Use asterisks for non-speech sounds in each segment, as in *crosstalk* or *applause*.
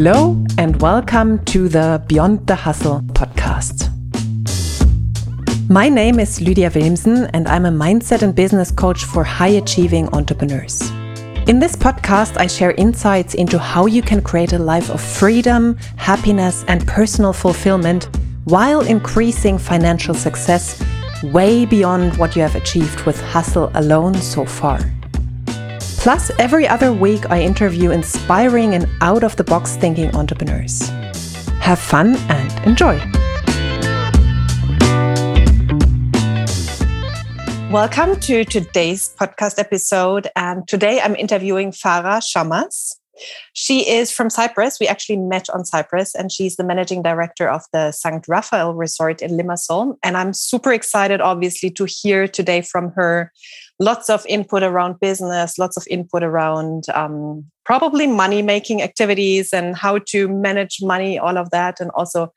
Hello, and welcome to the Beyond the Hustle podcast. My name is Lydia Wilmsen, and I'm a mindset and business coach for high achieving entrepreneurs. In this podcast, I share insights into how you can create a life of freedom, happiness, and personal fulfillment while increasing financial success way beyond what you have achieved with hustle alone so far. Plus, every other week, I interview inspiring and out of the box thinking entrepreneurs. Have fun and enjoy. Welcome to today's podcast episode. And today I'm interviewing Farah Shamas. She is from Cyprus. We actually met on Cyprus, and she's the managing director of the St. Raphael Resort in Limassol. And I'm super excited, obviously, to hear today from her lots of input around business, lots of input around um, probably money making activities and how to manage money, all of that. And also,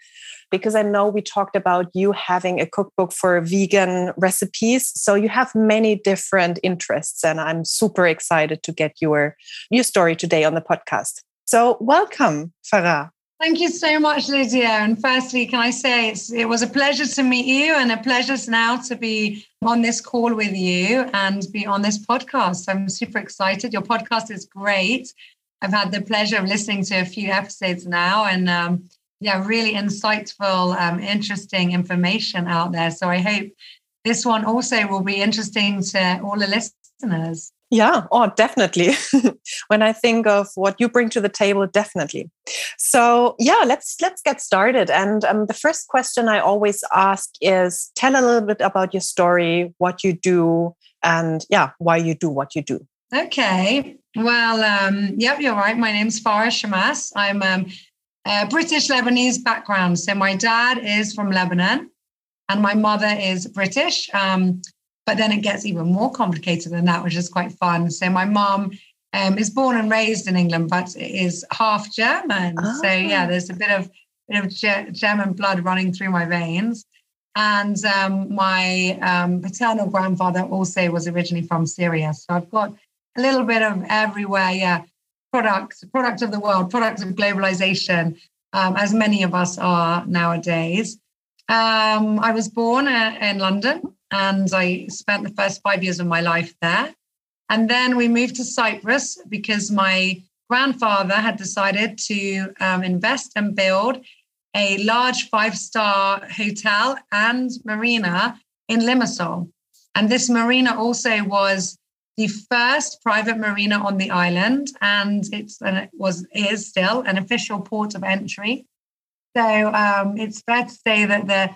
because I know we talked about you having a cookbook for vegan recipes. So you have many different interests, and I'm super excited to get your, your story today on the podcast. So, welcome, Farah. Thank you so much, Lydia. And firstly, can I say it was a pleasure to meet you and a pleasure now to be on this call with you and be on this podcast. I'm super excited. Your podcast is great. I've had the pleasure of listening to a few episodes now and um, yeah, really insightful, um, interesting information out there. So I hope this one also will be interesting to all the listeners. Yeah, oh, definitely. *laughs* when I think of what you bring to the table, definitely. So, yeah, let's let's get started. And um, the first question I always ask is, tell a little bit about your story, what you do, and yeah, why you do what you do. Okay. Well, um, yep, you're right. My name's Farah Shamas. I'm um, British Lebanese background. So my dad is from Lebanon, and my mother is British. Um, but then it gets even more complicated than that, which is quite fun. So my mom um, is born and raised in England, but is half German. Oh. So yeah, ah. there's a bit of bit of German blood running through my veins. And um, my um, paternal grandfather also was originally from Syria. So I've got a little bit of everywhere. Yeah, products, product of the world, products of globalization, um, as many of us are nowadays. Um, I was born uh, in London and I spent the first five years of my life there. And then we moved to Cyprus because my grandfather had decided to um, invest and build a large five star hotel and marina in Limassol. And this marina also was the first private marina on the island, and it's and it was is still an official port of entry. So um, it's fair to say that the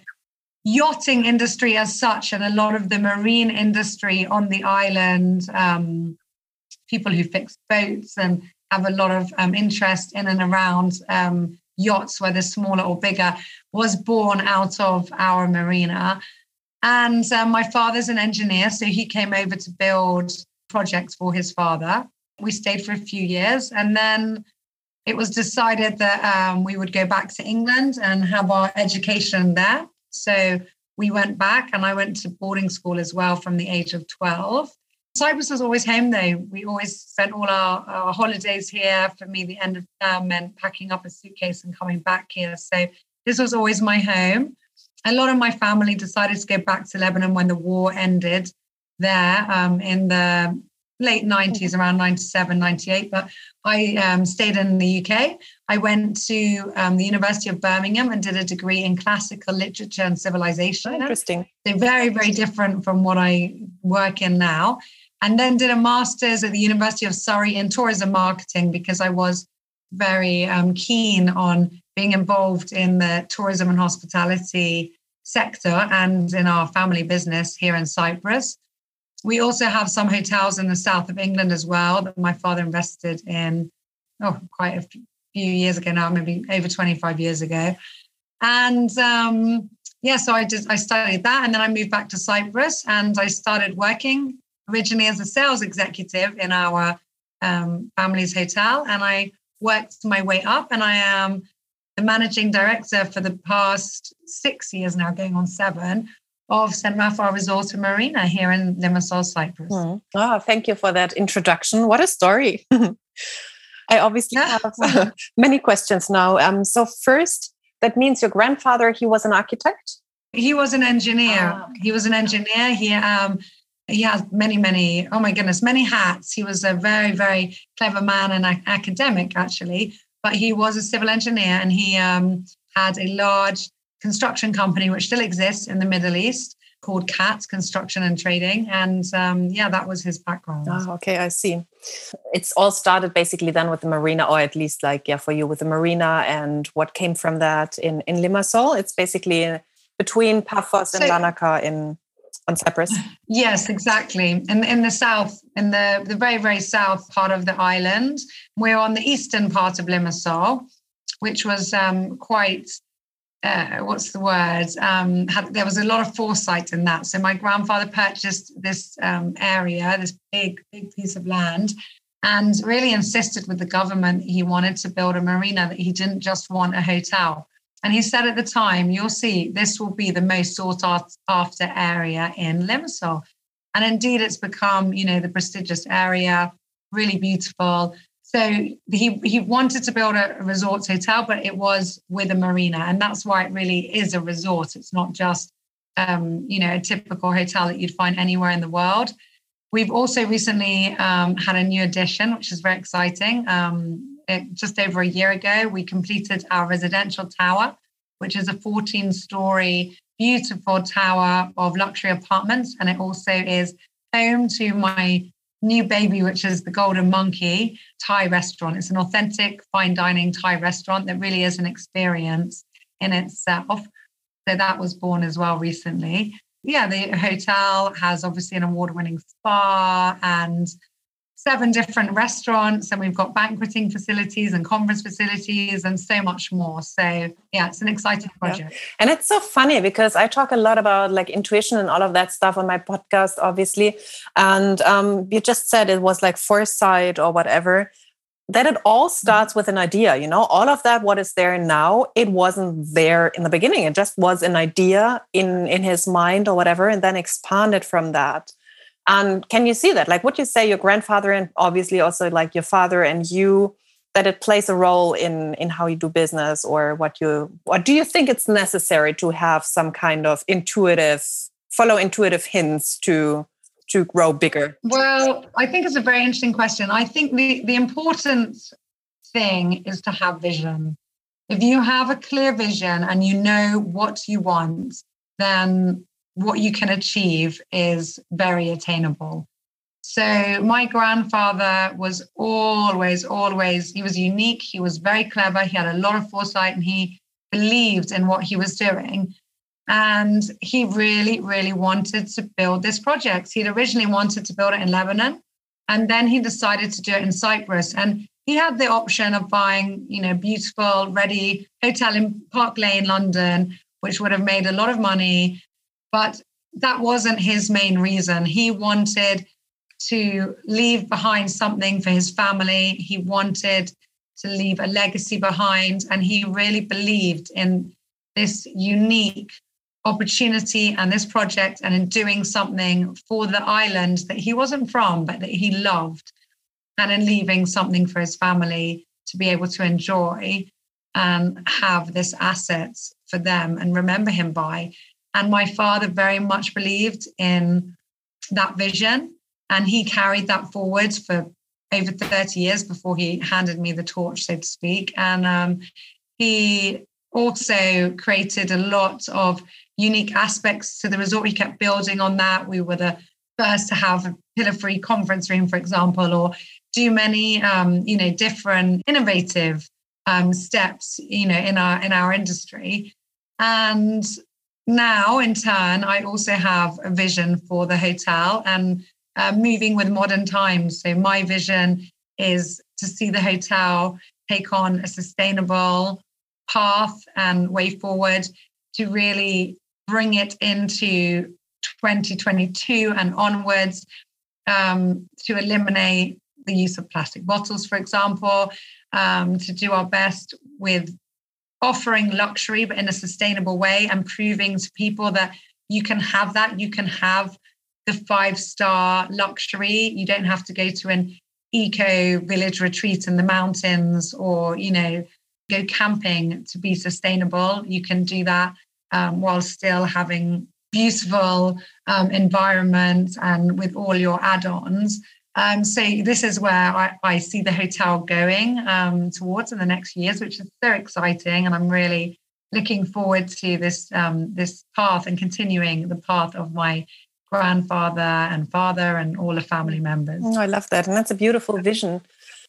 yachting industry as such and a lot of the marine industry on the island um, people who fix boats and have a lot of um, interest in and around um, yachts whether smaller or bigger was born out of our marina. And um, my father's an engineer so he came over to build projects for his father. We stayed for a few years and then it was decided that um, we would go back to england and have our education there so we went back and I went to boarding school as well from the age of 12. Cyprus was always home though. We always spent all our, our holidays here. For me, the end of term meant packing up a suitcase and coming back here. So this was always my home. A lot of my family decided to go back to Lebanon when the war ended there um, in the late 90s, around 97, 98. But I um, stayed in the UK. I went to um, the University of Birmingham and did a degree in classical literature and civilization. Interesting. They're very, very different from what I work in now. And then did a master's at the University of Surrey in tourism marketing because I was very um, keen on being involved in the tourism and hospitality sector and in our family business here in Cyprus. We also have some hotels in the south of England as well that my father invested in, oh, quite a few years ago now, maybe over 25 years ago. And um, yeah, so I just I studied that, and then I moved back to Cyprus, and I started working originally as a sales executive in our um, family's hotel, and I worked my way up, and I am the managing director for the past six years now, going on seven, of Resort and Marina here in Limassol, Cyprus. Mm. Oh, thank you for that introduction. What a story. *laughs* I obviously have *laughs* many questions now. Um, so first, that means your grandfather he was an architect. He was an engineer. Ah, okay. He was an engineer. He um he has many many oh my goodness many hats. He was a very very clever man and academic actually, but he was a civil engineer and he um had a large construction company which still exists in the Middle East called CATS Construction and Trading. And um, yeah, that was his background. Oh, okay, I see. It's all started basically then with the marina, or at least like, yeah, for you with the marina and what came from that in, in Limassol. It's basically between Paphos and Larnaca in on Cyprus. *laughs* Yes, exactly. In in the south, in the, the very, very south part of the island. We're on the eastern part of Limassol, which was um, quite uh, what's the word? Um, had, there was a lot of foresight in that. So my grandfather purchased this um, area, this big, big piece of land, and really insisted with the government he wanted to build a marina. That he didn't just want a hotel. And he said at the time, "You'll see, this will be the most sought after area in Limassol." And indeed, it's become, you know, the prestigious area, really beautiful. So he he wanted to build a, resort hotel, but it was with a marina, and that's why it really is a resort. It's not just um, you know a typical hotel that you'd find anywhere in the world. We've also recently um, had a new addition, which is very exciting. Um, it, just over a year ago, we completed our residential tower, which is a 14 story, beautiful tower of luxury apartments. And it also is home to my new baby, which is the Golden Monkey Thai restaurant. It's an authentic fine dining Thai restaurant that really is an experience in itself. So that was born as well recently. Yeah, the hotel has obviously an award winning spa and seven different restaurants and we've got banqueting facilities and conference facilities and so much more. So yeah it's an exciting project. Yeah. and it's so funny because i talk a lot about like intuition and all of that stuff on my podcast obviously. And um, you just said it was like foresight or whatever. That it all starts with an idea you know? All of that what is there now it wasn't there in the beginning. It just was an idea in in his mind or whatever and then expanded from that and can you see that? Like would you say, your grandfather and obviously also like your father and you, that it plays a role in in how you do business or what you what do you think it's necessary to have some kind of intuitive follow intuitive hints to to grow bigger? Well, I think it's a very interesting question. I think the the important thing is to have vision. If you have a clear vision and you know what you want, then what you can achieve is very attainable. So my grandfather was always, always, he was unique. He was very clever. He had a lot of foresight and he believed in what he was doing. And he really, really wanted to build this project. He'd originally wanted to build it in Lebanon. And then he decided to do it in Cyprus. And he had the option of buying, you know, beautiful, ready hotel in Park Lane, London, which would have made a lot of money but that wasn't his main reason. He wanted to leave behind something for his family. He wanted to leave a legacy behind. And he really believed in this unique opportunity and this project and in doing something for the island that he wasn't from, but that he loved, and in leaving something for his family to be able to enjoy and have this asset for them and remember him by. And my father very much believed in that vision. And he carried that forward for over 30 years before he handed me the torch, so to speak. And um, he also created a lot of unique aspects to the resort. He kept building on that. We were the first to have a pillar-free conference room, for example, or do many, um, you know, different innovative um, steps, you know, in our in our industry. And now, in turn, I also have a vision for the hotel and uh, moving with modern times. So, my vision is to see the hotel take on a sustainable path and way forward to really bring it into 2022 and onwards um, to eliminate the use of plastic bottles, for example, um, to do our best with offering luxury, but in a sustainable way and proving to people that you can have that. You can have the five star luxury. You don't have to go to an eco village retreat in the mountains or, you know, go camping to be sustainable. You can do that um, while still having beautiful um, environment and with all your add-ons. Um, so this is where I, I see the hotel going um, towards in the next years, which is so exciting, and I'm really looking forward to this um, this path and continuing the path of my grandfather and father and all the family members. Oh, I love that, and that's a beautiful vision.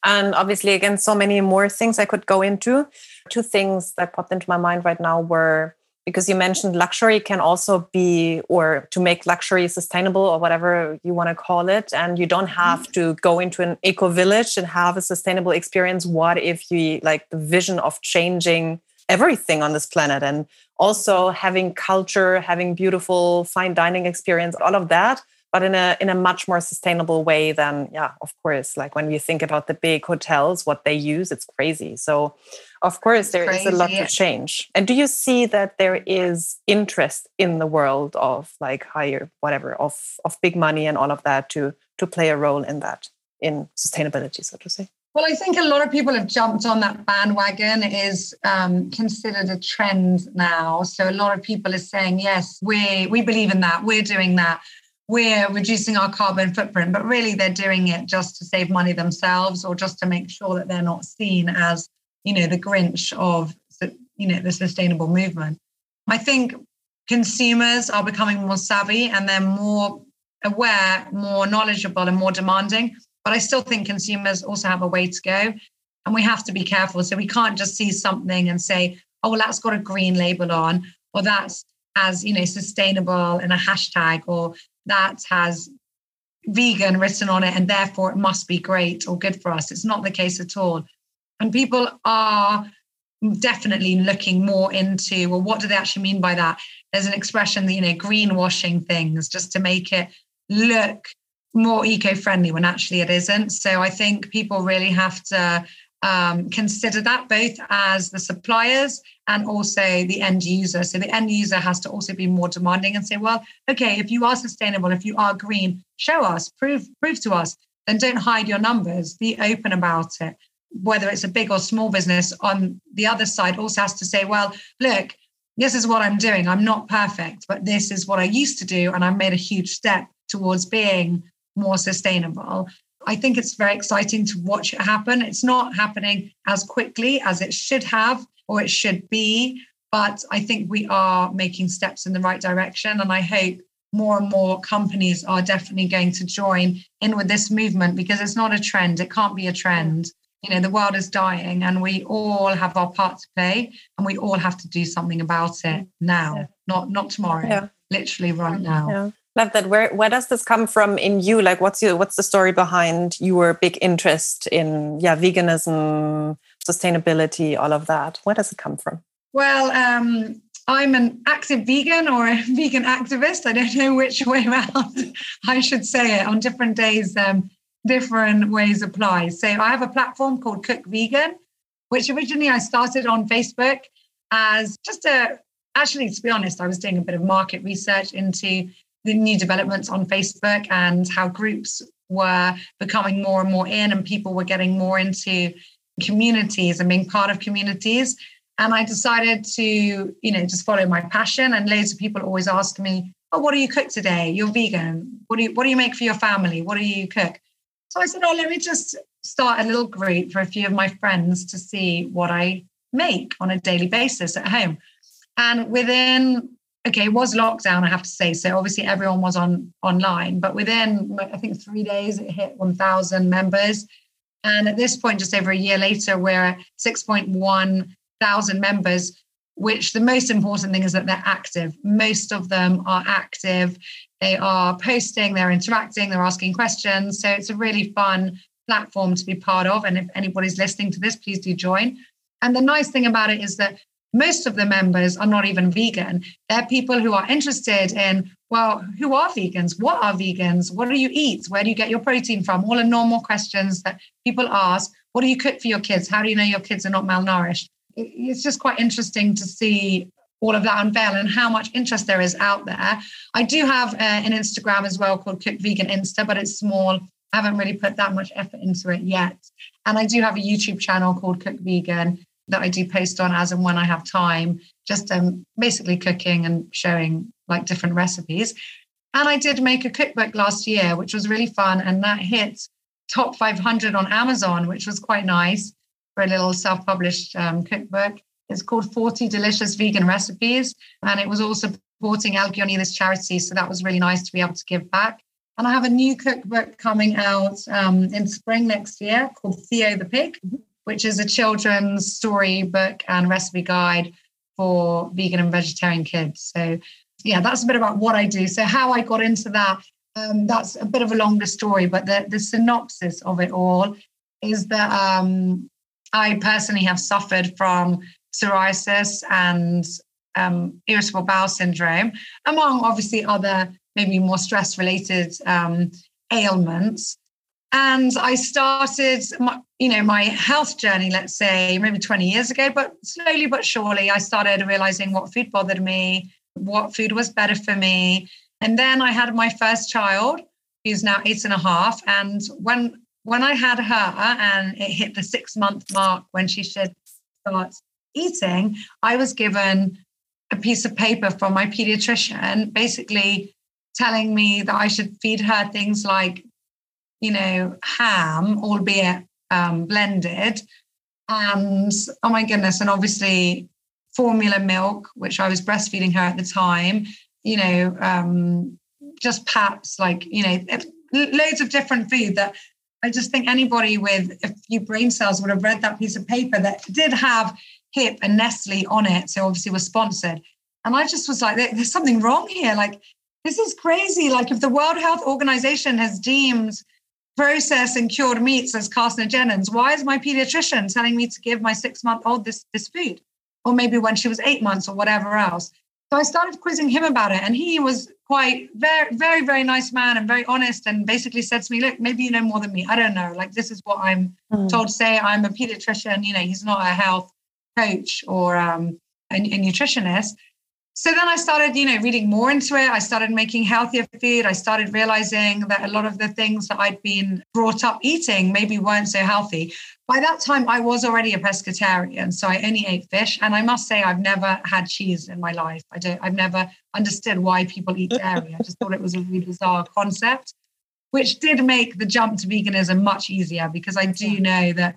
And obviously, again, so many more things I could go into. Two things that popped into my mind right now were because you mentioned luxury can also be or to make luxury sustainable or whatever you want to call it. And you don't have mm-hmm. to go into an eco village and have a sustainable experience. What if you like the vision of changing everything on this planet? And also having culture having beautiful fine dining experience all of that but in a in a much more sustainable way than yeah of course like when you think about the big hotels what they use it's crazy so of course there crazy. is a lot to change and do you see that there is interest in the world of like higher whatever of of big money and all of that to to play a role in that in sustainability so to say well, I think a lot of people have jumped on that bandwagon. It is um, considered a trend now. So a lot of people are saying, yes, we we believe in that. We're doing that. We're reducing our carbon footprint. But really, they're doing it just to save money themselves, or just to make sure that they're not seen as, you know, the Grinch of, you know, the sustainable movement. I think consumers are becoming more savvy and they're more aware, more knowledgeable, and more demanding but I still think consumers also have a way to go and we have to be careful. So we can't just see something and say, oh, well, that's got a green label on, or that's as, you know, sustainable in a hashtag, or that has vegan written on it and therefore it must be great or good for us. It's not the case at all. And people are definitely looking more into well what do they actually mean by that there's an expression you know greenwashing things just to make it look more eco-friendly when actually it isn't. So I think people really have to um, consider that both as the suppliers and also the end user. So the end user has to also be more demanding and say, well, okay, if you are sustainable, if you are green, show us, prove, prove to us. Then don't hide your numbers. Be open about it. Whether it's a big or small business, on the other side also has to say, well, look, this is what I'm doing. I'm not perfect, but this is what I used to do, and I've made a huge step towards being more sustainable. I think it's very exciting to watch it happen. It's not happening as quickly as it should have or it should be, but I think we are making steps in the right direction. And I hope more and more companies are definitely going to join in with this movement because it's not a trend. It can't be a trend. You know, the world is dying and we all have our part to play and we all have to do something about it now, yeah. not not tomorrow, yeah. literally right now. Yeah. Love that. Where where does this come from in you? Like, what's your what's the story behind your big interest in yeah veganism, sustainability, all of that? Where does it come from? Well, um, I'm an active vegan or a *laughs* vegan activist. I don't know which way around *laughs* I should say it. On different days, um, different ways apply. So I have a platform called Cook Vegan, which originally I started on Facebook as just a actually to be honest, I was doing a bit of market research into the new developments on Facebook and how groups were becoming more and more in, and people were getting more into communities and being part of communities. And I decided to, you know, just follow my passion. And loads of people always ask me, "Oh, what do you cook today? You're vegan. What do you What do you make for your family? What do you cook?" So I said, "Oh, let me just start a little group for a few of my friends to see what I make on a daily basis at home." And within okay, it was lockdown, I have to say. So obviously everyone was on online, but within I think three days it hit 1,000 members. And at this point, just over a year later, we're at 6.1 thousand members. Which the most important thing is that they're active. Most of them are active. They are posting, they're interacting, they're asking questions. So it's a really fun platform to be part of. And if anybody's listening to this, please do join. And the nice thing about it is that most of the members are not even vegan. They're people who are interested in, well, who are vegans? What are vegans? What do you eat? Where do you get your protein from? All the normal questions that people ask. What do you cook for your kids? How do you know your kids are not malnourished? It's just quite interesting to see all of that unveil and how much interest there is out there. I do have uh, an Instagram as well called Cook Vegan Insta, but it's small I haven't really put that much effort into it yet. And I do have a YouTube channel called Cook Vegan that I do post on as and when I have time, just um, basically cooking and showing like different recipes. And I did make a cookbook last year, which was really fun. And that hit top 500 on Amazon, which was quite nice for a little self published um, cookbook. It's called 40 Delicious Vegan Recipes. And it was also supporting El Guionides charity. So that was really nice to be able to give back. And I have a new cookbook coming out um, in spring next year called Theo the Pig, which is a children's story book and recipe guide for vegan and vegetarian kids. So, yeah, that's a bit about what I do. So, how I got into that, um, that's a bit of a longer story, but the, the synopsis of it all is that um, I personally have suffered from psoriasis and um, irritable bowel syndrome, among obviously other maybe more stress related um, ailments. And I started, my, you know, my health journey, let's say maybe 20 years ago, but slowly but surely I started realizing what food bothered me, what food was better for me. And then I had my first child, who's now eight and a half. And when when I had her and it hit the six month mark when she should start eating, I was given a piece of paper from my pediatrician basically telling me that I should feed her things like, you know, ham, albeit um, blended. And oh my goodness, and obviously formula milk, which I was breastfeeding her at the time, you know, um, just paps, like, you know, loads of different food that I just think anybody with a few brain cells would have read that piece of paper that did have HiPP and Nestle on it. So obviously was sponsored. And I just was like, there's something wrong here. Like, this is crazy. Like, if the World Health Organization has deemed processed and cured meats as carcinogens, why is my pediatrician telling me to give my six month old this, this food? Or maybe when she was eight months or whatever else. So I started quizzing him about it. And he was quite very, very, very nice man and very honest and basically said to me, look, maybe you know more than me. I don't know. Like, this is what I'm mm. told to say. I'm a pediatrician. You know, he's not a health coach or um, a, a nutritionist. So then I started, you know, reading more into it. I started making healthier food. I started realizing that a lot of the things that I'd been brought up eating maybe weren't so healthy. By that time, I was already a pescatarian, so I only ate fish. And I must say, I've never had cheese in my life. I don't. I've never understood why people eat dairy. I just thought it was a really bizarre concept, which did make the jump to veganism much easier because I do know that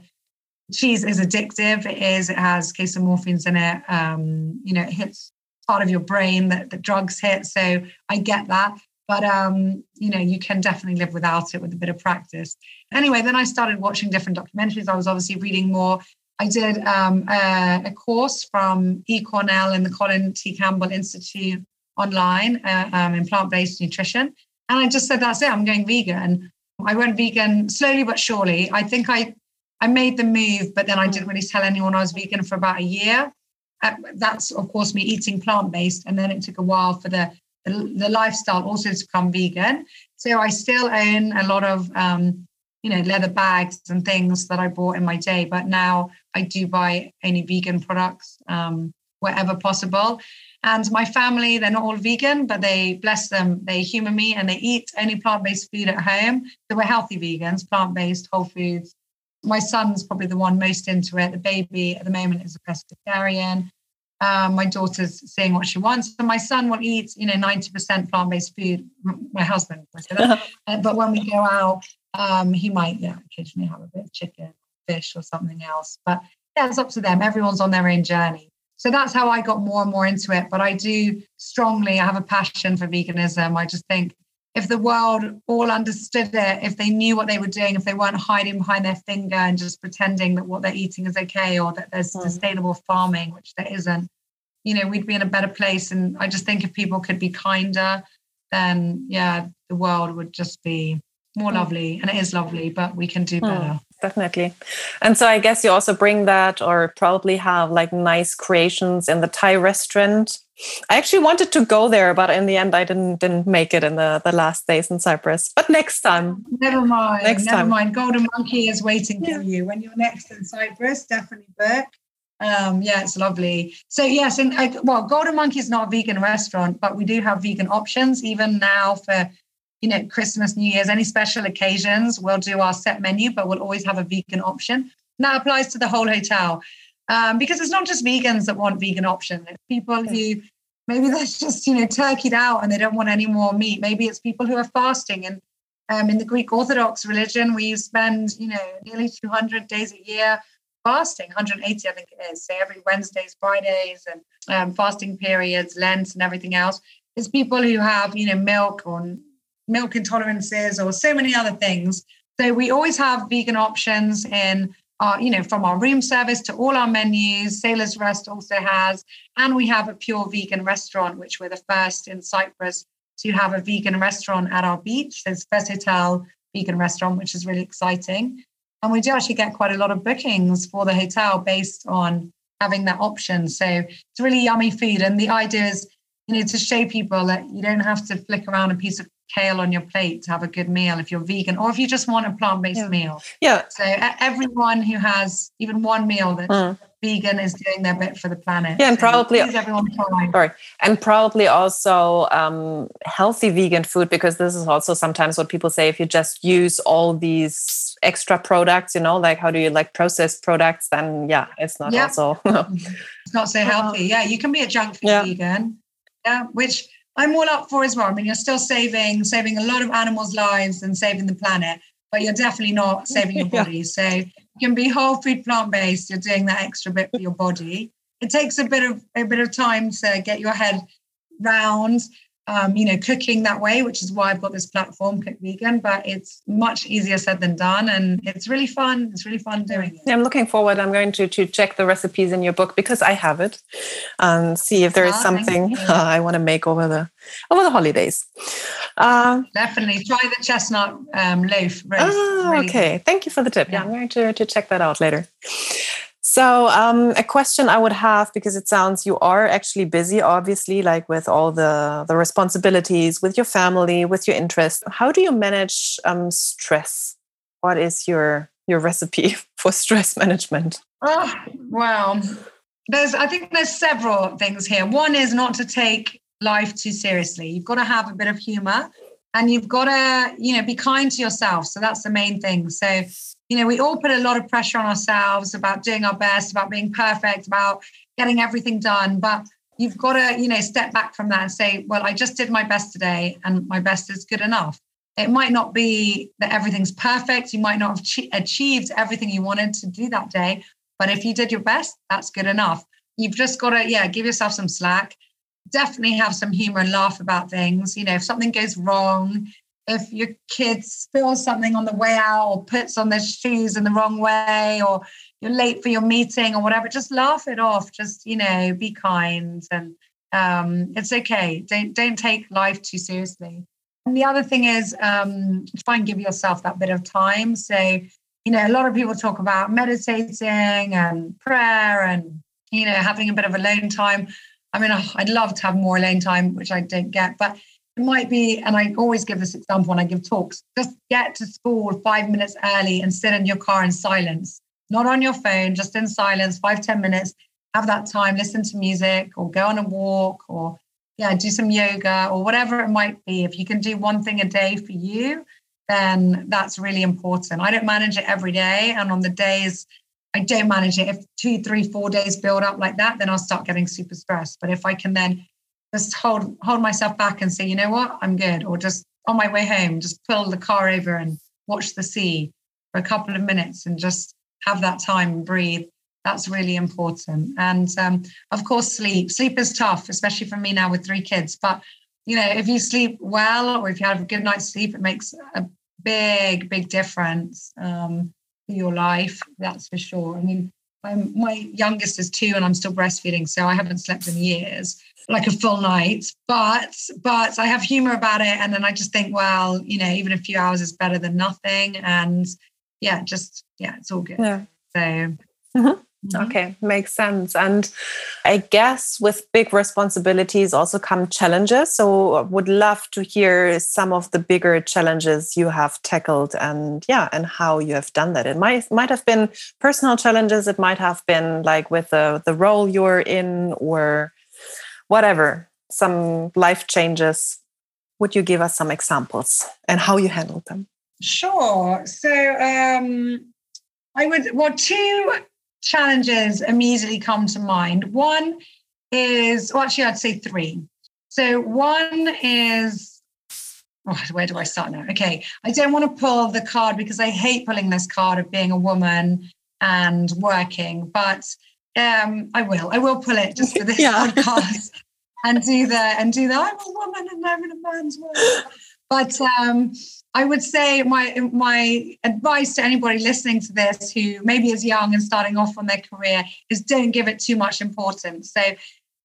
cheese is addictive. It is. It has casomorphins in it. Um, you know, it hits part of your brain that the drugs hit. So I get that. But um, you know, you can definitely live without it with a bit of practice. Anyway, then I started watching different documentaries. I was obviously reading more. I did um, a, a, course from E Cornell and the Colin T. Campbell Institute online uh, um, in plant-based nutrition. And I just said, that's it, I'm going vegan. I went vegan slowly but surely. I think I I made the move, but then I didn't really tell anyone I was vegan for about a year. That's of course me eating plant-based, and then it took a while for the the, the lifestyle also to become vegan. So I still own a lot of um, you know leather bags and things that I bought in my day, but now I do buy any vegan products um, wherever possible. And my family, they're not all vegan, but they bless them, they humor me and they eat only plant based food at home. So we're healthy vegans, plant based, whole foods, my son's probably the one most into it. The baby at the moment is a pescatarian. Um, my daughter's seeing what she wants, and my son will eat, you know, ninety percent plant-based food. My husband, *laughs* uh, but when we go out, um, he might, yeah, occasionally have a bit of chicken, fish, or something else. But yeah, it's up to them. Everyone's on their own journey. So that's how I got more and more into it. But I do strongly, I have a passion for veganism. I just think if the world all understood it, if they knew what they were doing, if they weren't hiding behind their finger and just pretending that what they're eating is okay or that there's mm. sustainable farming, which there isn't, you know, we'd be in a better place. And I just think if people could be kinder, then yeah, the world would just be more mm. lovely. And it is lovely, but we can do hmm. better. Definitely. And so I guess you also bring that or probably have like nice creations in the Thai restaurant. I actually wanted to go there, but in the end I didn't didn't make it in the, the last days in Cyprus. But next time. Never mind. Next never time. mind. Golden Monkey is waiting yeah. for you. When you're next in Cyprus, definitely book. Um, yeah, it's lovely. So yes, and uh, well, Golden Monkey is not a vegan restaurant, but we do have vegan options even now for you know, Christmas, New Year's, any special occasions, we'll do our set menu, but we'll always have a vegan option. And that applies to the whole hotel. Um, because it's not just vegans that want vegan options. It's people who maybe they're just, you know, turkeyed out and they don't want any more meat. Maybe it's people who are fasting. And um, in the Greek Orthodox religion, we spend, you know, nearly 200 days a year fasting, 180, I think it is. So every Wednesdays, Fridays, and um, fasting periods, Lent, and everything else. It's people who have, you know, milk or milk intolerances or so many other things. So we always have vegan options in our, you know, from our room service to all our menus. Sailors Rest also has, and we have a pure vegan restaurant, which we're the first in Cyprus to have a vegan restaurant at our beach. There's first hotel vegan restaurant, which is really exciting. And we do actually get quite a lot of bookings for the hotel based on having that option. So it's really yummy food. And the idea is, you know, to show people that you don't have to flick around a piece of kale on your plate to have a good meal if you're vegan or if you just want a plant-based yeah. meal. Yeah. So everyone who has even one meal that's mm. vegan is doing their bit for the planet. Yeah, and so probably everyone try. Sorry, and probably also um, healthy vegan food because this is also sometimes what people say if you just use all these extra products, you know, like how do you like processed products, then yeah, it's not also *laughs* it's not so healthy. Yeah, you can be a junk food yeah. vegan. Yeah, which I'm all up for as well. I mean, you're still saving saving a lot of animals' lives and saving the planet, but you're definitely not saving your *laughs* body. yeah. So you can be whole food plant based. You're doing that extra bit for your body. It takes a bit of a bit of time to get your head round um, you know, cooking that way, which is why I've got this platform, Cook Vegan. But it's much easier said than done, and it's really fun. It's really fun doing it. I'm looking forward. I'm going to to check the recipes in your book because I have it, and see if there is ah, something uh, *laughs* I want to make over the over the holidays. Uh, Definitely try the chestnut um, loaf roast. Ah, really okay. Good. Thank you for the tip. Yeah. yeah, I'm going to to check that out later. So, um, a question I would have because it sounds you are actually busy, obviously, like with all the the responsibilities, with your family, with your interests. How do you manage um, stress? What is your your recipe *laughs* for stress management? Oh, well, there's I think there's several things here. One is not to take life too seriously. You've got to have a bit of humor and you've got to you know be kind to yourself so that's the main thing so you know we all put a lot of pressure on ourselves about doing our best about being perfect about getting everything done. But you've got to you know step back from that and say well i just did my best today and my best is good enough. It might not be that everything's perfect. You might not have achieved everything you wanted to do that day but if you did your best that's good enough. You've just got to yeah give yourself some slack. Definitely have some humor and laugh about things. You know, if something goes wrong, if your kid spills something on the way out or puts on their shoes in the wrong way or you're late for your meeting or whatever, just laugh it off. Just, you know, be kind and um, it's okay. Don't don't take life too seriously. And the other thing is um, try and give yourself that bit of time. So, you know, a lot of people talk about meditating and prayer and, you know, having a bit of alone time. I mean, I'd love to have more alone time, which I don't get, but it might be, and I always give this example when I give talks just get to school five minutes early and sit in your car in silence, not on your phone, just in silence, five ten minutes. Have that time, listen to music or go on a walk or, yeah, do some yoga or whatever it might be. If you can do one thing a day for you, then that's really important. I don't manage it every day. And on the days I don't manage it. If two, three, four days build up like that, then I'll start getting super stressed. But if I can then just hold hold myself back and say, you know what, I'm good, or just on my way home, just pull the car over and watch the sea for a couple of minutes and just have that time and breathe. That's really important. And um, of course, sleep. Sleep is tough, especially for me now with three kids. But you know, if you sleep well or if you have a good night's sleep, it makes a big, big difference. Um, your life. That's for sure. I mean, I'm, my youngest is two, and I'm still breastfeeding, so I haven't slept in years, like a full night. But but I have humor about it, and then I just think, well, you know, even a few hours is better than nothing, and yeah, just yeah, it's all good. Yeah. So. Mm-hmm. Mm-hmm. Okay, makes sense. And I guess with big responsibilities also come challenges. So would love to hear some of the bigger challenges you have tackled and yeah, and how you have done that. It might might have been personal challenges, it might have been like with the, the role you're in or whatever, some life changes. would you give us some examples and how you handled them? Sure. So um, I would, well, two challenges immediately come to mind. One is, well, actually, I'd say three. So one is, oh, where do I start now? Okay, I don't want to pull the card because I hate pulling this card of being a woman and working, but um, I will. I will pull it just for this *laughs* yeah. podcast and do the and do the I'm a woman and I'm in a man's world. But um, I would say my my advice to anybody listening to this who maybe is young and starting off on their career is don't give it too much importance. So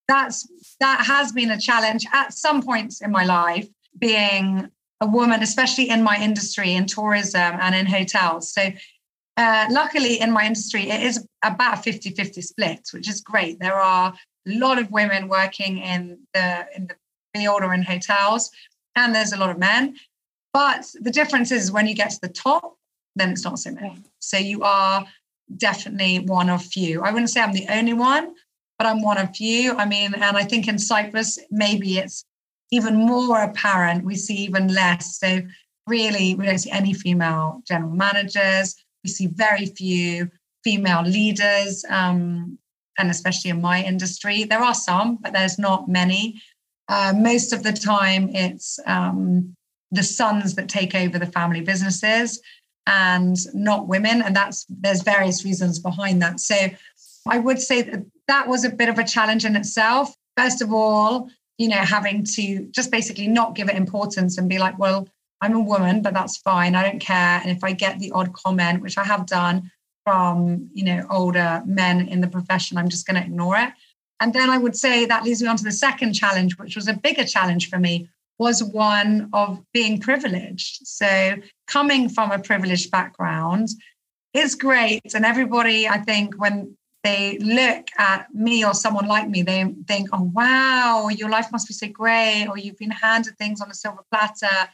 that's that has been a challenge at some points in my life being a woman, especially in my industry in tourism and in hotels. So uh, luckily in my industry, it is about a 50 50 split, which is great. There are a lot of women working in the in the field or in hotels, and there's a lot of men. But the difference is when you get to the top, then it's not so many. So you are definitely one of few. I wouldn't say I'm the only one, but I'm one of few. I mean, and I think in Cyprus, maybe it's even more apparent. We see even less. So really, we don't see any female general managers. We see very few female leaders. Um, and especially in my industry. There are some, but there's not many. Uh, most of the time, it's um, the sons that take over the family businesses and not women. And that's there's various reasons behind that. So I would say that that was a bit of a challenge in itself. First of all, you know, having to just basically not give it importance and be like, well, I'm a woman, but that's fine. I don't care. And if I get the odd comment, which I have done, from you know older men in the profession i'm just going to ignore it and then i would say that leads me on to the second challenge which was a bigger challenge for me was one of being privileged so coming from a privileged background is great and everybody i think when they look at me or someone like me they think oh wow your life must be so great or you've been handed things on a silver platter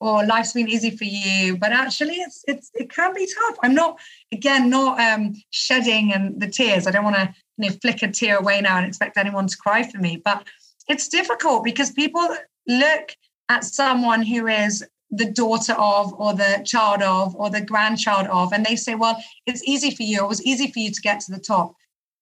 or life's been easy for you but actually it's it's it can be tough. I'm not again not um shedding and the tears. I don't want to you know flick a tear away now and expect anyone to cry for me but it's difficult because people look at someone who is the daughter of or the child of or the grandchild of and they say well it's easy for you. It was easy for you to get to the top.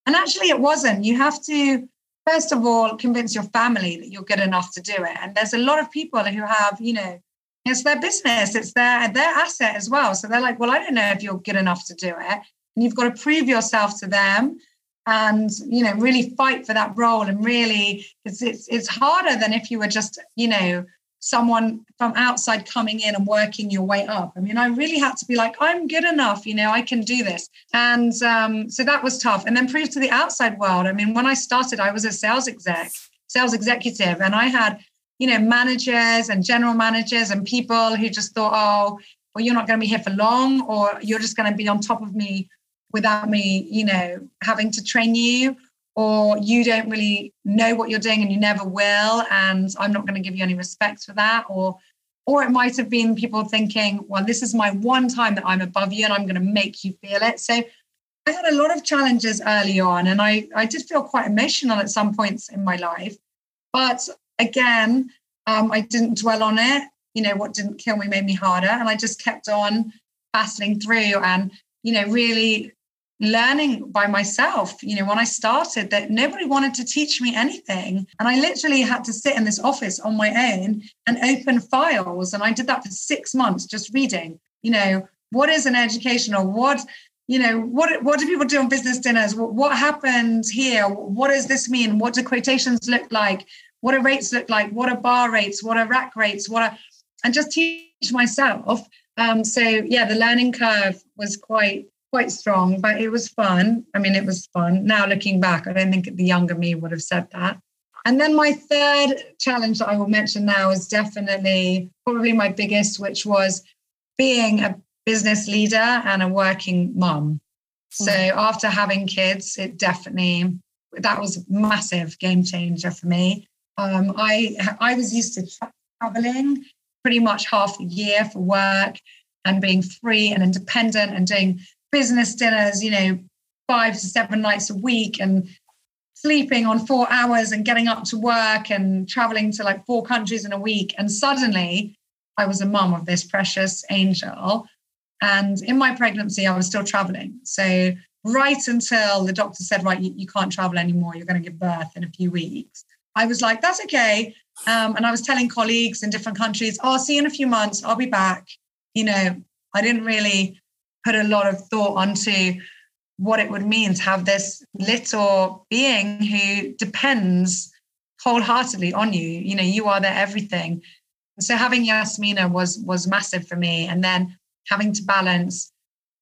And actually it wasn't. You have to first of all convince your family that you're good enough to do it. And there's a lot of people who have you know it's their business. It's their their asset as well. So they're like well i don't know if you're good enough to do it. And you've got to prove yourself to them and you know really fight for that role and really it's it's, it's harder than if you were just you know someone from outside coming in and working your way up. I mean i really had to be like i'm good enough you know i can do this. And um, so that was tough. And then prove to the outside world. I mean when i started i was a sales exec sales executive and i had you know, managers and general managers and people who just thought, oh, well, you're not going to be here for long, or you're just going to be on top of me without me, you know, having to train you, or you don't really know what you're doing and you never will, and I'm not going to give you any respect for that, or or it might have been people thinking, well, this is my one time that I'm above you and I'm going to make you feel it. So I had a lot of challenges early on, and I, I did feel quite emotional at some points in my life. But again, um, I didn't dwell on it. You know, what didn't kill me made me harder. And I just kept on battling through and, you know, really learning by myself. You know, when I started, that nobody wanted to teach me anything. And I literally had to sit in this office on my own and open files. And I did that for six months, just reading, you know, what is an educational? What you know what what do people do on business dinners what, what happened here what does this mean what do quotations look like what do rates look like? What are bar rates? What are rack rates? What are, and just teach myself. Um, so yeah, the learning curve was quite quite strong, but it was fun. I mean, it was fun. Now looking back, I don't think the younger me would have said that. And then my third challenge that I will mention now is definitely probably my biggest, which was being a business leader and a working mom. So mm. after having kids, it definitely that was a massive game changer for me. Um, I I was used to traveling pretty much half the year for work and being free and independent and doing business dinners, you know, five to seven nights a week and sleeping on four hours and getting up to work and traveling to like four countries in a week. And suddenly I was a mum of this precious angel. And in my pregnancy, I was still traveling. So, right until the doctor said, Right, you, you can't travel anymore, you're going to give birth in a few weeks, I was like, That's okay. Um, and I was telling colleagues in different countries, oh, I'll see you in a few months, I'll be back. You know, I didn't really put a lot of thought onto what it would mean to have this little being who depends wholeheartedly on you. You know, you are their everything. So having Yasmina was was massive for me. And then having to balance,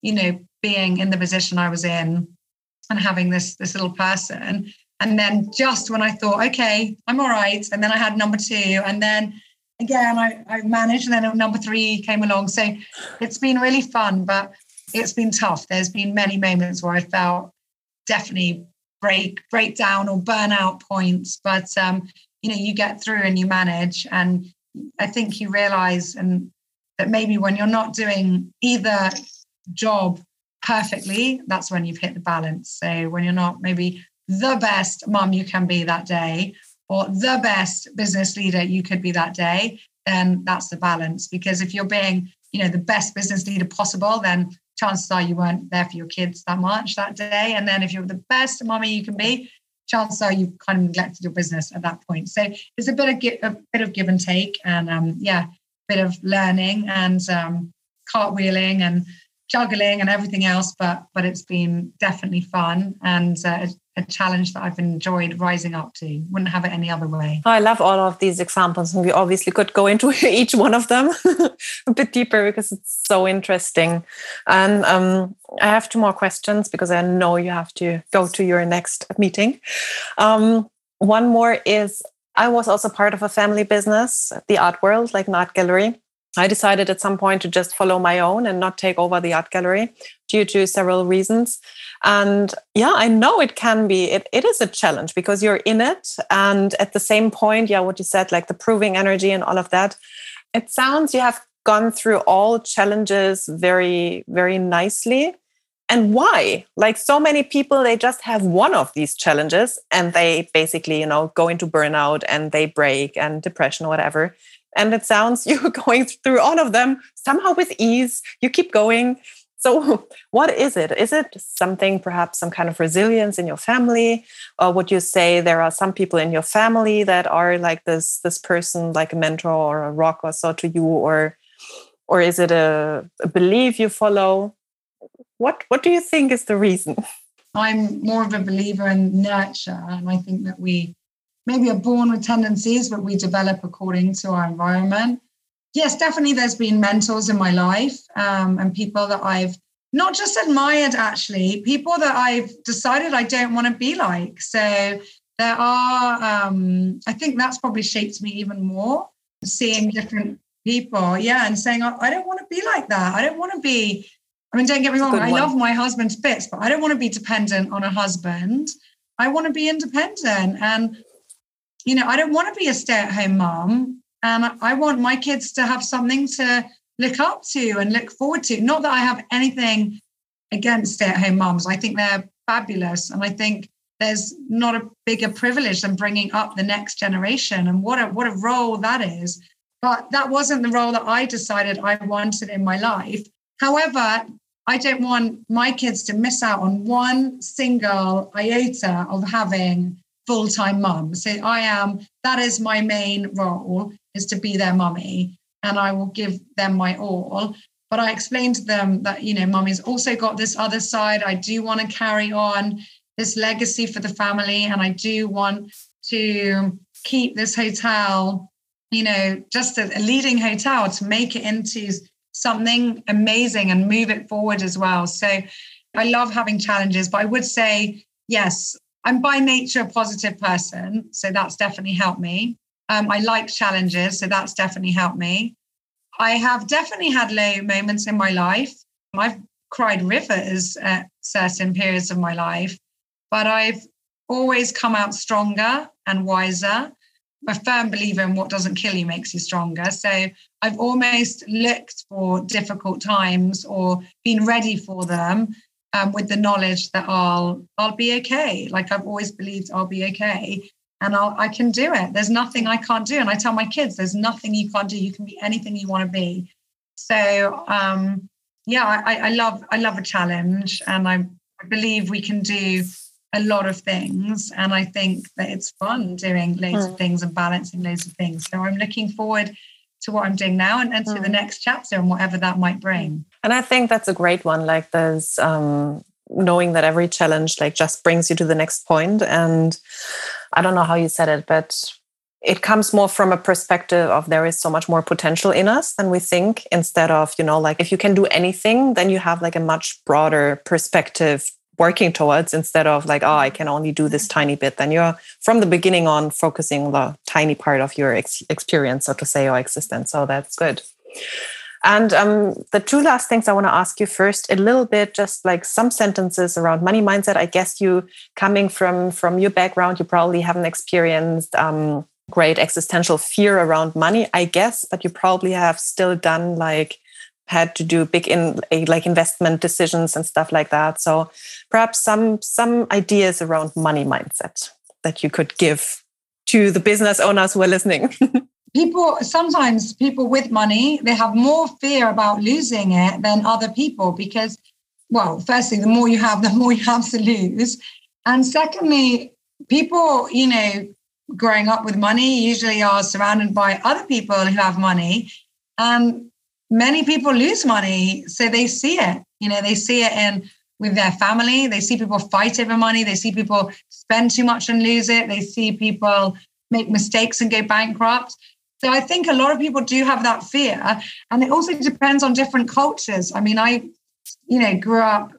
you know, being in the position I was in and having this this little person. And then just when I thought, okay, I'm all right. And then I had number two. And then again, I, I managed. And then number three came along. So it's been really fun. But it's been tough. There's been many moments where I felt definitely break breakdown or burnout points, but um, you know you get through and you manage. And I think you realize and that maybe when you're not doing either job perfectly, that's when you've hit the balance. So when you're not maybe the best mum you can be that day or the best business leader you could be that day, then that's the balance. Because if you're being, you know, the best business leader possible, then chances are you weren't there for your kids that much that day. And then if you're the best mommy you can be, chances are you've kind of neglected your business at that point. So it's a bit of give, a bit of give and take, and um, yeah, bit of learning and um, cartwheeling and juggling and everything else. But but it's been definitely fun and uh, a challenge that I've enjoyed rising up to. Wouldn't have it any other way. I love all of these examples, and we obviously could go into *laughs* each one of them *laughs* a bit deeper because it's so interesting. And um, I have two more questions because I know you have to go to your next meeting. Um, one more is I was also part of a family business, the art world, like an art gallery. I decided at some point to just follow my own and not take over the art gallery due to several reasons. And yeah, I know it can be, it, it is a challenge because you're in it. And at the same point, yeah, what you said, like the proving energy and all of that, it sounds you have gone through all challenges very, very nicely. And why? Like so many people, they just have one of these challenges and they basically, you know, go into burnout and they break and depression or whatever. And it sounds *laughs* you're going through all of them somehow with ease. You keep going. So, *laughs* what is it? Is it something, perhaps some kind of resilience in your family, or would you say there are some people in your family that are like this this person, like a mentor or a rock or so to you, or or is it a, a belief you follow? What What do you think is the reason? I'm more of a believer in nurture, and I think that we maybe are born with tendencies, but we develop according to our environment. Yes, definitely. There's been mentors in my life um, and people that I've not just admired, actually, people that I've decided I don't want to be like. So there are, um, I think that's probably shaped me even more, seeing different people. Yeah. And saying, I, I don't want to be like that. I don't want to be, I mean, don't get me wrong, I love my husband's bits, but I don't want to be dependent on a husband. I want to be independent. And you know, I don't want to be a stay at home mom. And I want my kids to have something to look up to and look forward to. Not that I have anything against stay at home moms. I think they're fabulous. And I think there's not a bigger privilege than bringing up the next generation. And what a, what a role that is. But that wasn't the role that I decided I wanted in my life. However, I don't want my kids to miss out on one single iota of having full-time mum. So I am, that is my main role is to be their mummy and I will give them my all. But I explained to them that, you know, mummy's also got this other side. I do want to carry on this legacy for the family and I do want to keep this hotel, you know, just a, a leading hotel to make it into something amazing and move it forward as well. So I love having challenges, but I would say, yes, I'm by nature a positive person, so that's definitely helped me. Um, I like challenges, so that's definitely helped me. I have definitely had low moments in my life. I've cried rivers at certain periods of my life, but I've always come out stronger and wiser. I'm a firm believer in what doesn't kill you makes you stronger. So I've almost looked for difficult times or been ready for them um, with the knowledge that I'll I'll be okay. Like I've always believed I'll be okay, and I'll I can do it. There's nothing I can't do, and I tell my kids, there's nothing you can't do. You can be anything you want to be. So um, yeah, I, I love I love a challenge, and I, I believe we can do a lot of things, and I think that it's fun doing loads mm. of hmm. things and balancing loads of things. So I'm looking forward to what I'm doing now and, and to the hmm. next chapter and whatever that might bring. And I think that's a great one. Like there's um, knowing that every challenge like just brings you to the next point. And I don't know how you said it, but it comes more from a perspective of there is so much more potential in us than we think instead of you know like if you can do anything then you have like a much broader perspective working towards instead of like oh i can only do this tiny bit then you're from the beginning on focusing the tiny part of your ex- experience so to say or existence so that's good and um, the two last things I want to ask you first, a little bit, just like some sentences around money mindset. I guess you, coming from from your background, you probably haven't experienced um, great existential fear around money, I guess, but you probably have still done like had to do big in like investment decisions and stuff like that. So perhaps some some ideas around money mindset that you could give to the business owners who are listening. *laughs* people sometimes people with money they have more fear about losing it than other people because well firstly the more you have *laughs* the more you have to lose. And secondly people you know growing up with money usually are surrounded by other people who have money. And many people lose money so they see it. You know they see it in with their family. They see people fight over money. They see people spend too much and lose it. They see people make mistakes and go bankrupt so I think a lot of people do have that fear. And it also depends on different cultures. I mean, I, you know, grew up,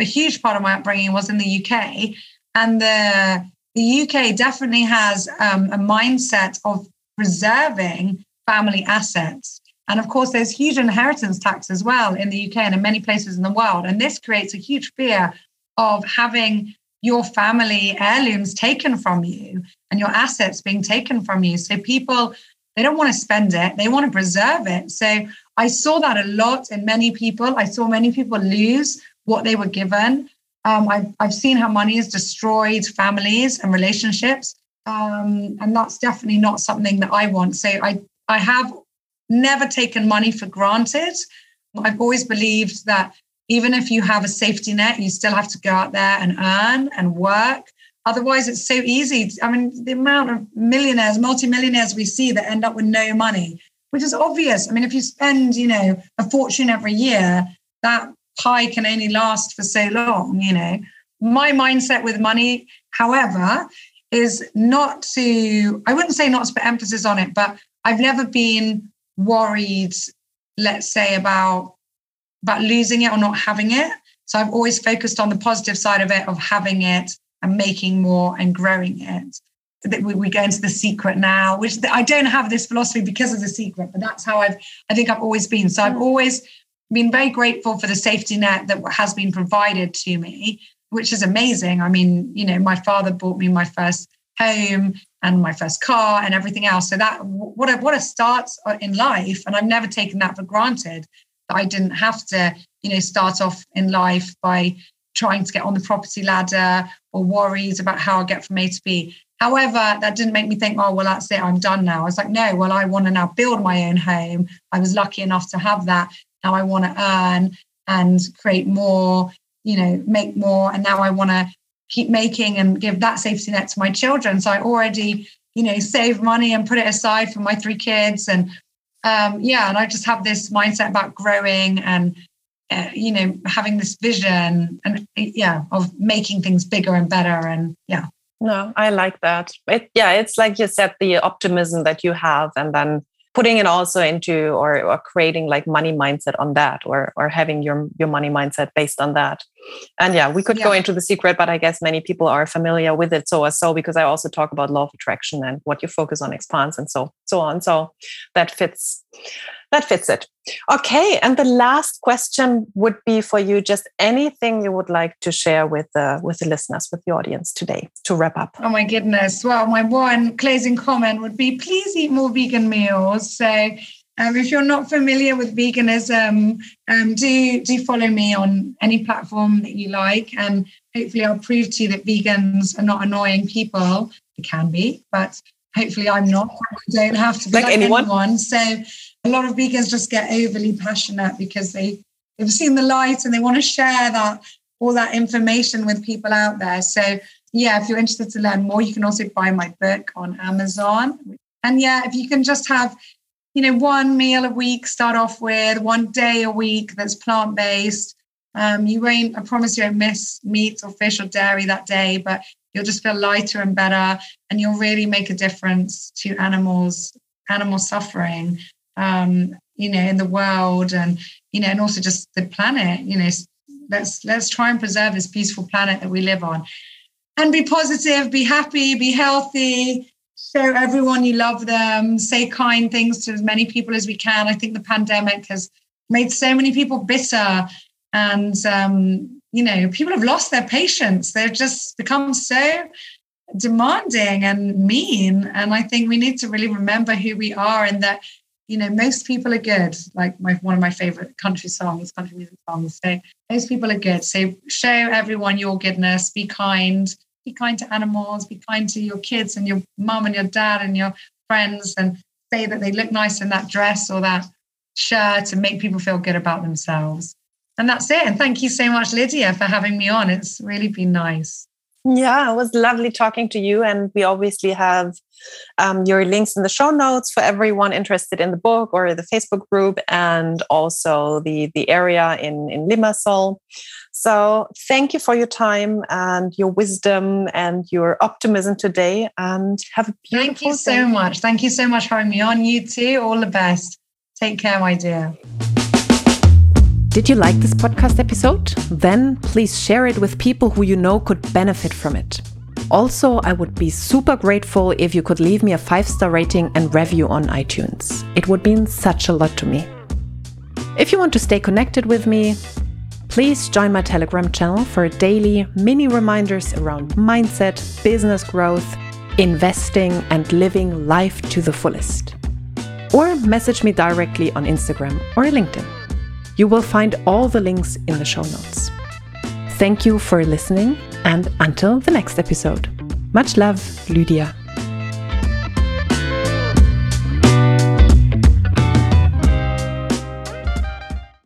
a huge part of my upbringing was in the UK. And the, the UK definitely has um, a mindset of preserving family assets. And of course, there's huge inheritance tax as well in the UK and in many places in the world. And this creates a huge fear of having your family heirlooms taken from you and your assets being taken from you. So people they don't want to spend it, they want to preserve it. So I saw that a lot in many people. I saw many people lose what they were given. Um, I've, I've seen how money has destroyed families and relationships. Um, and that's definitely not something that I want. So I, I have never taken money for granted. I've always believed that even if you have a safety net, you still have to go out there and earn and work. Otherwise, it's so easy. I mean, the amount of millionaires, multimillionaires we see that end up with no money, which is obvious. I mean, if you spend, you know, a fortune every year, that pie can only last for so long, you know. My mindset with money, however, is not to, I wouldn't say not to put emphasis on it, but I've never been worried, let's say, about about losing it or not having it. So I've always focused on the positive side of it, of having it, and making more and growing it. We, we go into the secret now, which I don't have this philosophy because of the secret, but that's how I've, I think I've always been. So I've mm. always been very grateful for the safety net that has been provided to me, which is amazing. I mean, you know, my father bought me my first home and my first car and everything else. So that what a what a start in life, and I've never taken that for granted. That I didn't have to, you know, start off in life by trying to get on the property ladder or worries about how I get from A to B. However, that didn't make me think, oh, well, that's it, I'm done now. I was like, no, well, I want to now build my own home. I was lucky enough to have that. Now I want to earn and create more, you know, make more. And now I want to keep making and give that safety net to my children. So I already, you know, save money and put it aside for my three kids. And um, yeah, and I just have this mindset about growing and uh, you know having this vision and yeah of making things bigger and better and yeah. No i like that. It, yeah it's like you said the optimism that you have and then putting it also into or, or creating like money mindset on that or or having your your money mindset based on that and yeah we could yeah. go into the secret but i guess many people are familiar with it so as so because i also talk about law of attraction and what you focus on expands and so so on so that fits that fits it. Okay, and the last question would be for you: just anything you would like to share with the with the listeners, with the audience today, to wrap up. Oh my goodness! Well, my one closing comment would be: please eat more vegan meals. So Um, if you're not familiar with veganism, um, do do follow me on any platform that you like, and hopefully I'll prove to you that vegans are not annoying people. They can be, but hopefully I'm not. I don't have to be like, like anyone. anyone. So a lot of vegans just get overly passionate because they they've seen the light and they want to share that all that information with people out there. So yeah, if you're interested to learn more, you can also buy my book on Amazon. And yeah, if you can just have, you know, one meal a week, start off with one day a week that's plant based. Um, you won't, I promise you won't miss meat or fish or dairy that day, but you'll just feel lighter and better. And you'll really make a difference to animals, animal suffering, um, you know, in the world and, you know, and also just the planet, you know, let's let's try and preserve this peaceful planet that we live on and be positive be happy be healthy show everyone you love them say kind things to as many people as we can i think the pandemic has made so many people bitter and um, you know people have lost their patience they've just become so demanding and mean and i think we need to really remember who we are and that you know, most people are good. Like my one of my favorite country songs, country music songs. So most people are good. So show everyone your goodness. Be kind. Be kind to animals. Be kind to your kids and your mum and your dad and your friends, and say that they look nice in that dress or that shirt, and make people feel good about themselves. And that's it. And thank you so much, Lydia, for having me on. It's really been nice. Yeah, it was lovely talking to you. And we obviously have um, your links in the show notes for everyone interested in the book or the Facebook group, and also the, the area in, in Limassol. So thank you for your time and your wisdom and your optimism today. And have a beautiful Thank you so much. Thank you so much for having me on. You too. All the best. Take care, my dear. Did you like this podcast episode? Then please share it with people who you know could benefit from it. Also, I would be super grateful if you could leave me a five star rating and review on iTunes. It would mean such a lot to me. If you want to stay connected with me, please join my Telegram channel for daily mini reminders around mindset, business growth, investing, and living life to the fullest. Or message me directly on Instagram or LinkedIn. You will find all the links in the show notes. Thank you for listening, and until the next episode. Much love, Lydia.